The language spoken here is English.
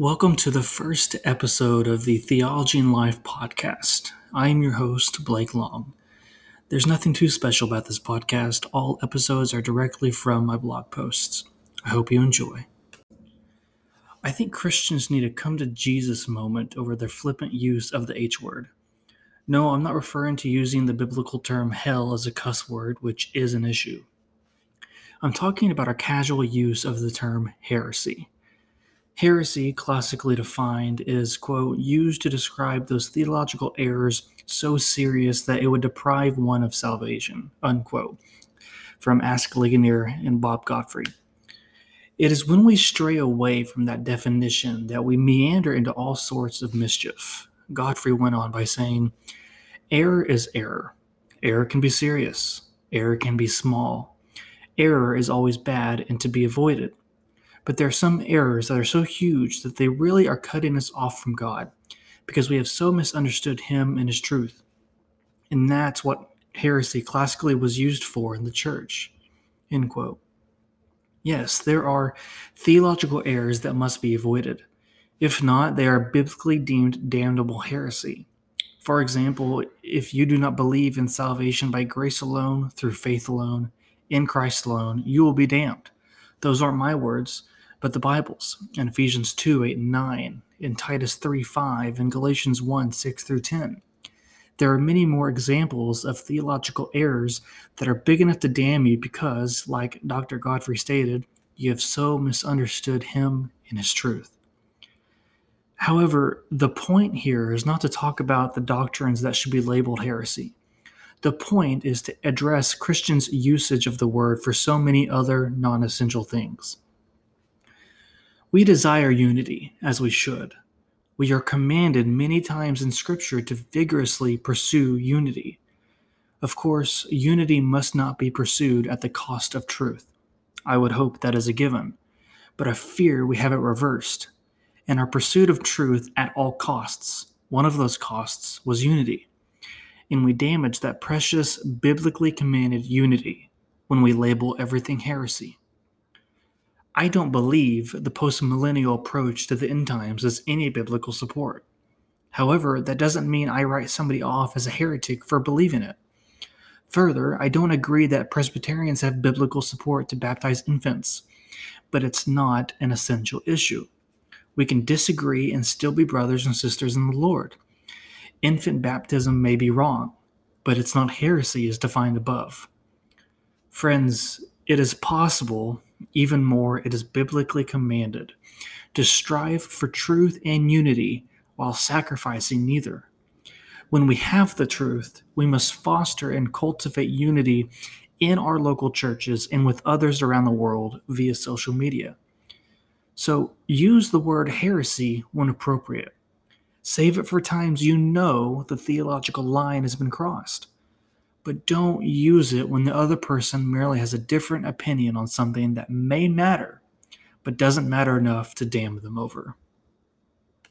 Welcome to the first episode of the Theology and Life podcast. I am your host, Blake Long. There's nothing too special about this podcast. All episodes are directly from my blog posts. I hope you enjoy. I think Christians need a come to Jesus moment over their flippant use of the H word. No, I'm not referring to using the biblical term hell as a cuss word, which is an issue. I'm talking about our casual use of the term heresy. Heresy, classically defined, is, quote, used to describe those theological errors so serious that it would deprive one of salvation, unquote, from Ask Ligonier and Bob Godfrey. It is when we stray away from that definition that we meander into all sorts of mischief. Godfrey went on by saying, Error is error. Error can be serious. Error can be small. Error is always bad and to be avoided. But there are some errors that are so huge that they really are cutting us off from God because we have so misunderstood Him and His truth. And that's what heresy classically was used for in the church. End quote. Yes, there are theological errors that must be avoided. If not, they are biblically deemed damnable heresy. For example, if you do not believe in salvation by grace alone, through faith alone, in Christ alone, you will be damned. Those aren't my words but the Bible's in Ephesians 2 8 and 9, in Titus 3 5, and Galatians 1 6 through 10. There are many more examples of theological errors that are big enough to damn you because, like Dr. Godfrey stated, you have so misunderstood him and his truth. However, the point here is not to talk about the doctrines that should be labeled heresy. The point is to address Christians' usage of the word for so many other non essential things. We desire unity, as we should. We are commanded many times in Scripture to vigorously pursue unity. Of course, unity must not be pursued at the cost of truth. I would hope that is a given, but I fear we have it reversed. In our pursuit of truth at all costs, one of those costs was unity. And we damage that precious, biblically commanded unity when we label everything heresy. I don't believe the postmillennial approach to the end times has any biblical support. However, that doesn't mean I write somebody off as a heretic for believing it. Further, I don't agree that Presbyterians have biblical support to baptize infants, but it's not an essential issue. We can disagree and still be brothers and sisters in the Lord. Infant baptism may be wrong, but it's not heresy as defined above. Friends, it is possible even more, it is biblically commanded to strive for truth and unity while sacrificing neither. When we have the truth, we must foster and cultivate unity in our local churches and with others around the world via social media. So use the word heresy when appropriate. Save it for times you know the theological line has been crossed but don't use it when the other person merely has a different opinion on something that may matter, but doesn't matter enough to damn them over.